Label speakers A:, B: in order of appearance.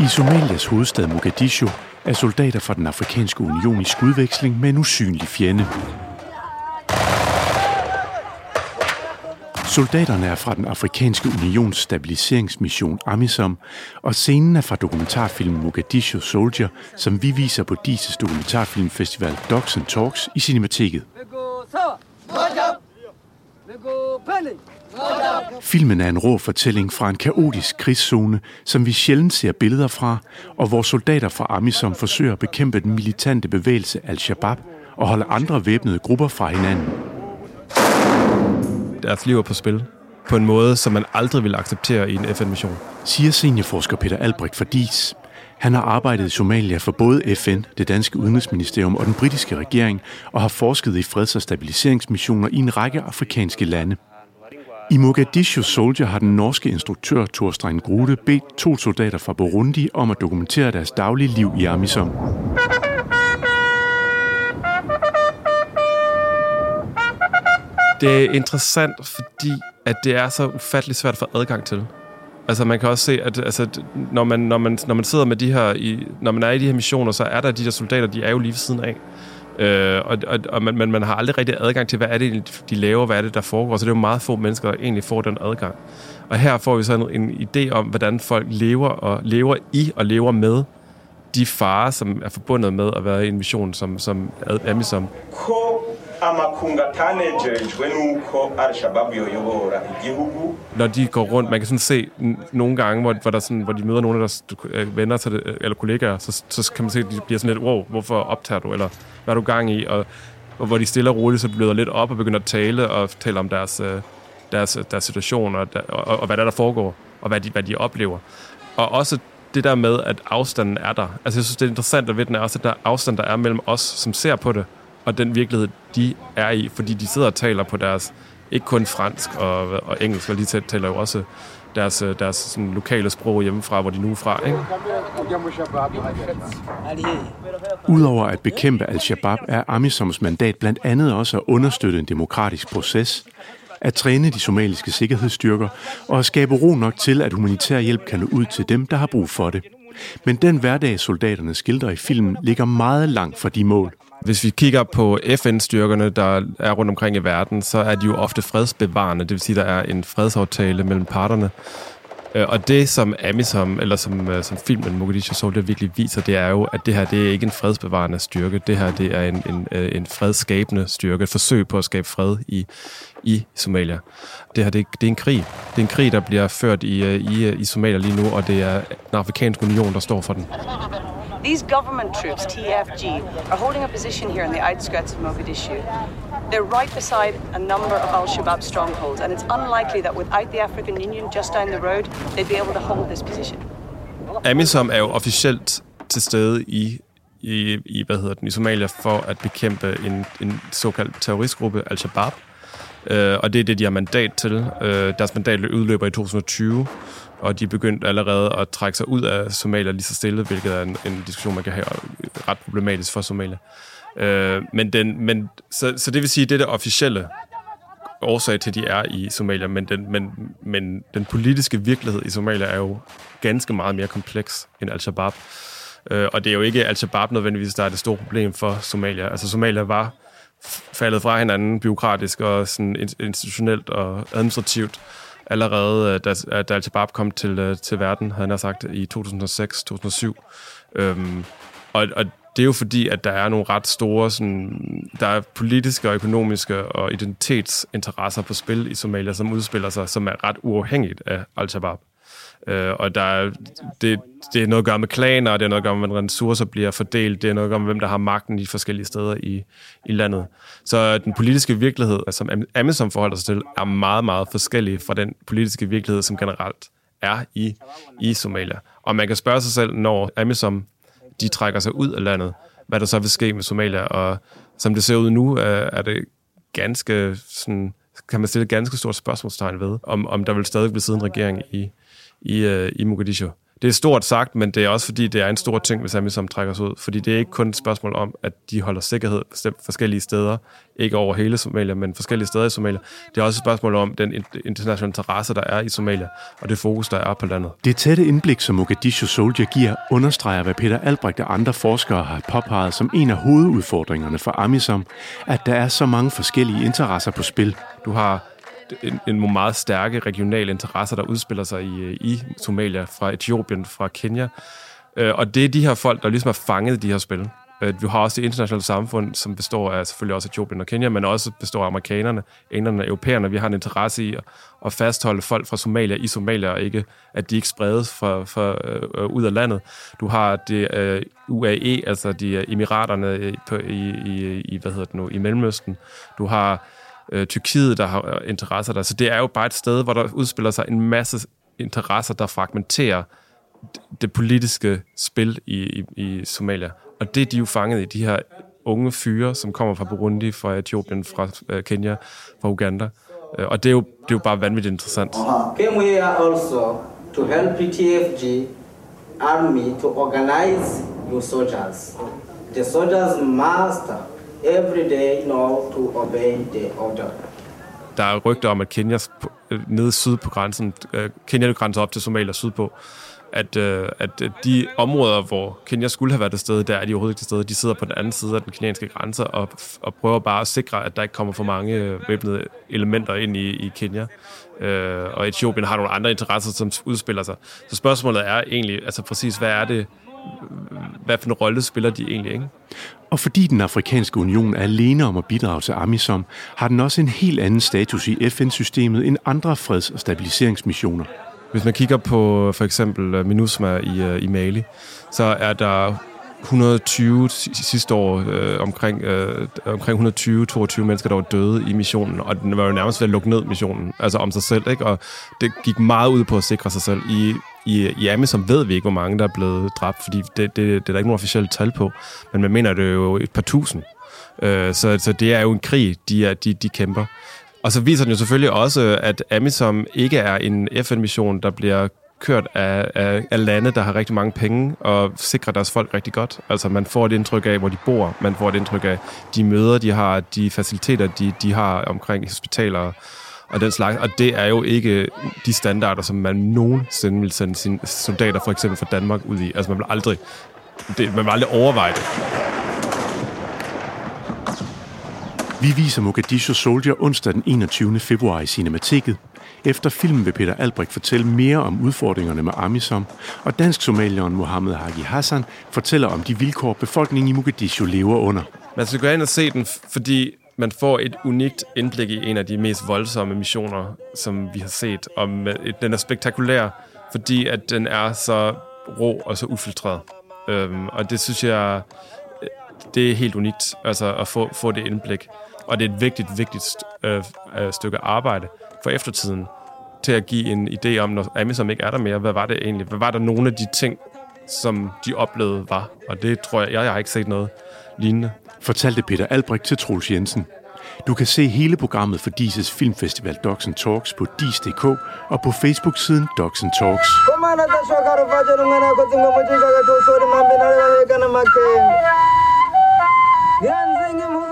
A: I Somalias hovedstad Mogadishu er soldater fra den afrikanske union i skudveksling med en usynlig fjende. Soldaterne er fra den afrikanske unions stabiliseringsmission AMISOM, og scenen er fra dokumentarfilmen Mogadishu Soldier, som vi viser på DISES dokumentarfilmfestival Docs and Talks i Cinemateket. Filmen er en rå fortælling fra en kaotisk krigszone, som vi sjældent ser billeder fra, og hvor soldater fra AMISOM forsøger at bekæmpe den militante bevægelse Al-Shabaab og holde andre væbnede grupper fra hinanden.
B: Liv er på spil på en måde, som man aldrig vil acceptere i en FN-mission.
A: Siger seniorforsker Peter Albrecht for DIS. Han har arbejdet i Somalia for både FN, det danske udenrigsministerium og den britiske regering, og har forsket i freds- og stabiliseringsmissioner i en række afrikanske lande. I Mogadishu Soldier har den norske instruktør Thorstein Grude bedt to soldater fra Burundi om at dokumentere deres daglige liv i Amisom.
B: Det er interessant, fordi at det er så ufatteligt svært at få adgang til. Altså man kan også se, at altså, når, man, når, man, når man sidder med de her, i, når man er i de her missioner, så er der de der soldater, de er jo lige ved siden af. Øh, og og, og man, man, man har aldrig rigtig adgang til, hvad er det, de laver, hvad er det, der foregår. Så det er jo meget få mennesker, der egentlig får den adgang. Og her får vi så en, en idé om, hvordan folk lever og lever i og lever med de farer, som er forbundet med at være i en mission som, som Amisom
C: amakunga atanejejwe nuko al-shababu yoyobora igihugu
B: Når de går rundt, man kan sådan se nogle gange, hvor, hvor, der sådan, hvor de møder nogle af deres øh, venner til det, øh, eller kollegaer, så, så kan man se, at de bliver sådan lidt, wow, hvorfor optager du, eller hvad er du gang i? Og, og hvor de stille og roligt så bløder lidt op og begynder at tale og tale om deres, øh, deres, deres situation og, der, og, og hvad der, der foregår, og hvad de, hvad de oplever. Og også det der med, at afstanden er der. Altså jeg synes, det er interessant ved den er også, at der er afstand, der er mellem os, som ser på det, og den virkelighed, de er i, fordi de sidder og taler på deres, ikke kun fransk og, og engelsk, og de taler jo også deres, øh, deres sådan, lokale sprog hjemmefra, hvor de nu er fra. Ikke?
A: Udover at bekæmpe Al-Shabaab er Amisoms mandat blandt andet også at understøtte en demokratisk proces, at træne de somaliske sikkerhedsstyrker og at skabe ro nok til, at humanitær hjælp kan nå ud til dem, der har brug for det. Men den hverdag, soldaterne skildrer i filmen, ligger meget langt fra de mål.
B: Hvis vi kigger på FN-styrkerne, der er rundt omkring i verden, så er de jo ofte fredsbevarende. Det vil sige, der er en fredsaftale mellem parterne. Øh, og det, som Amisom, eller som, øh, som filmen Mogadishu Soldier virkelig viser, det er jo, at det her det er ikke en fredsbevarende styrke. Det her det er en, en, øh, en fredsskabende styrke. Et forsøg på at skabe fred i, i Somalia. Det her det, det er en krig. Det er en krig, der bliver ført i, i, i Somalia lige nu, og det er den afrikanske union, der står for den.
D: These government troops, TFG, are holding a position here in the outskirts of Mogadishu. They're right beside a number of Al Shabaab strongholds, and it's unlikely that without the African Union just down the road, they'd be able to hold this position.
B: Amisom er jo officielt til stede i, i, i, hvad hedder den, i Somalia for at bekæmpe en, en såkaldt terroristgruppe, Al-Shabaab. Øh, og det er det, de har mandat til. Øh, deres mandat udløber i 2020, og de er begyndt allerede at trække sig ud af Somalia lige så stille, hvilket er en, en diskussion, man kan have øh, ret problematisk for Somalia. Øh, men den, men, så, så det vil sige, det er det officielle årsag til, at de er i Somalia, men den, men, men den politiske virkelighed i Somalia er jo ganske meget mere kompleks end Al-Shabaab. Øh, og det er jo ikke Al-Shabaab nødvendigvis, der er det store problem for Somalia. Altså Somalia var faldet fra hinanden byråkratisk og sådan institutionelt og administrativt allerede, øh, da, da Al-Shabaab kom til, øh, til verden, havde han sagt, i 2006-2007. Øhm, og, og det er jo fordi, at der er nogle ret store sådan, der er politiske og økonomiske og identitetsinteresser på spil i Somalia, som udspiller sig, som er ret uafhængigt af Al-Shabaab. Øh, og der er, det, det er noget at gøre med klaner, det er noget at gøre med, hvordan ressourcer bliver fordelt, det er noget at gøre med, hvem der har magten i forskellige steder i, i landet. Så den politiske virkelighed, altså, som Amazon forholder sig til, er meget, meget forskellig fra den politiske virkelighed, som generelt er i, i Somalia. Og man kan spørge sig selv, når Amazon de trækker sig ud af landet, hvad der så vil ske med Somalia. Og som det ser ud nu, øh, er det ganske sådan, kan man stille et ganske stort spørgsmålstegn ved, om, om der vil stadig blive siddet en regering i, i, uh, i Mogadishu. det er stort sagt, men det er også fordi, det er en stor ting, hvis Amisom trækker sig ud. Fordi det er ikke kun et spørgsmål om, at de holder sikkerhed forskellige steder, ikke over hele Somalia, men forskellige steder i Somalia. Det er også et spørgsmål om den internationale interesse, der er i Somalia, og det fokus, der er på landet.
A: Det tætte indblik, som Mogadishu Soldier giver, understreger, hvad Peter Albrecht og andre forskere har påpeget som en af hovedudfordringerne for Amisom, at der er så mange forskellige interesser på spil.
B: Du har en, en meget stærke regionale interesser, der udspiller sig i, i Somalia, fra Etiopien, fra Kenya. Øh, og det er de her folk, der ligesom har fanget de her spil. Øh, vi har også det internationale samfund, som består af selvfølgelig også Etiopien og Kenya, men også består af amerikanerne, englænderne og europæerne. Vi har en interesse i at, fastholde folk fra Somalia i Somalia, og ikke, at de ikke spredes fra, fra, øh, ud af landet. Du har det øh, UAE, altså de øh, emiraterne i, i, i, i, hvad hedder det nu, i Mellemøsten. Du har øh, Tyrkiet, der har øh, interesser der. Så det er jo bare et sted, hvor der udspiller sig en masse interesser, der fragmenterer det politiske spil i, i, i Somalia. Og det er de jo fanget i, de her unge fyre, som kommer fra Burundi, fra Etiopien, fra øh, Kenya, fra Uganda. Øh, og det er, jo, det er jo bare vanvittigt interessant.
E: Came here uh, also to help PTFG army to organize your soldiers. The soldiers must every day know to obey the order.
B: Der er rygter om, at Kenya øh, nede syd på grænsen, øh, Kenya grænser op til Somalia sydpå, øh, at, at de områder, hvor Kenya skulle have været det sted, der er de overhovedet ikke til stede. De sidder på den anden side af den kenyanske grænse og, og prøver bare at sikre, at der ikke kommer for mange væbnede elementer ind i, i Kenya. Øh, og Etiopien har nogle andre interesser, som udspiller sig. Så spørgsmålet er egentlig, altså præcis, hvad er det, hvad for en rolle spiller de egentlig, ikke?
A: Og fordi den afrikanske union er alene om at bidrage til AMISOM, har den også en helt anden status i FN-systemet end andre freds- og stabiliseringsmissioner.
B: Hvis man kigger på for eksempel øh, MINUSMA i, øh, i Mali, så er der 120 sidste år, øh, omkring, øh, omkring 120-22 mennesker, der var døde i missionen, og den var jo nærmest ved at lukke ned missionen, altså om sig selv, ikke? og det gik meget ud på at sikre sig selv. I, i, i Amazon ved vi ikke, hvor mange der er blevet dræbt, fordi det, det, det er der ikke nogen officielle tal på, men man mener, det er jo et par tusind. Øh, så, så det er jo en krig, de, er, de, de kæmper. Og så viser den jo selvfølgelig også, at Amisom ikke er en FN-mission, der bliver kørt af, af, af lande, der har rigtig mange penge og sikrer deres folk rigtig godt. Altså man får et indtryk af, hvor de bor, man får et indtryk af de møder, de har, de faciliteter, de, de har omkring hospitaler og den slags. Og det er jo ikke de standarder, som man nogensinde vil sende sine soldater for eksempel fra Danmark ud i. Altså man vil aldrig, det, man vil aldrig overveje det.
A: Vi viser Mogadishu Soldier onsdag den 21. februar i Cinemateket. Efter filmen vil Peter Albrecht fortælle mere om udfordringerne med Amisom, og dansk-somalieren Mohammed Hagi Hassan fortæller om de vilkår, befolkningen i Mogadishu lever under.
B: Man skal gå ind og se den, fordi man får et unikt indblik i en af de mest voldsomme missioner, som vi har set. Og den er spektakulær, fordi at den er så rå og så ufiltreret. Øhm, og det synes jeg, det er helt unikt, altså at få, få det indblik. Og det er et vigtigt, vigtigt øh, øh, stykke arbejde for eftertiden til at give en idé om, når Amazon ikke er der mere, hvad var det egentlig? Hvad var der nogle af de ting, som de oplevede var? Og det tror jeg, jeg, jeg har ikke set noget lignende.
A: Fortalte Peter Albrecht til Troels Jensen. Du kan se hele programmet for Dises Filmfestival Docs Talks på dis.dk og på Facebook-siden Docs Talks. Ganzengi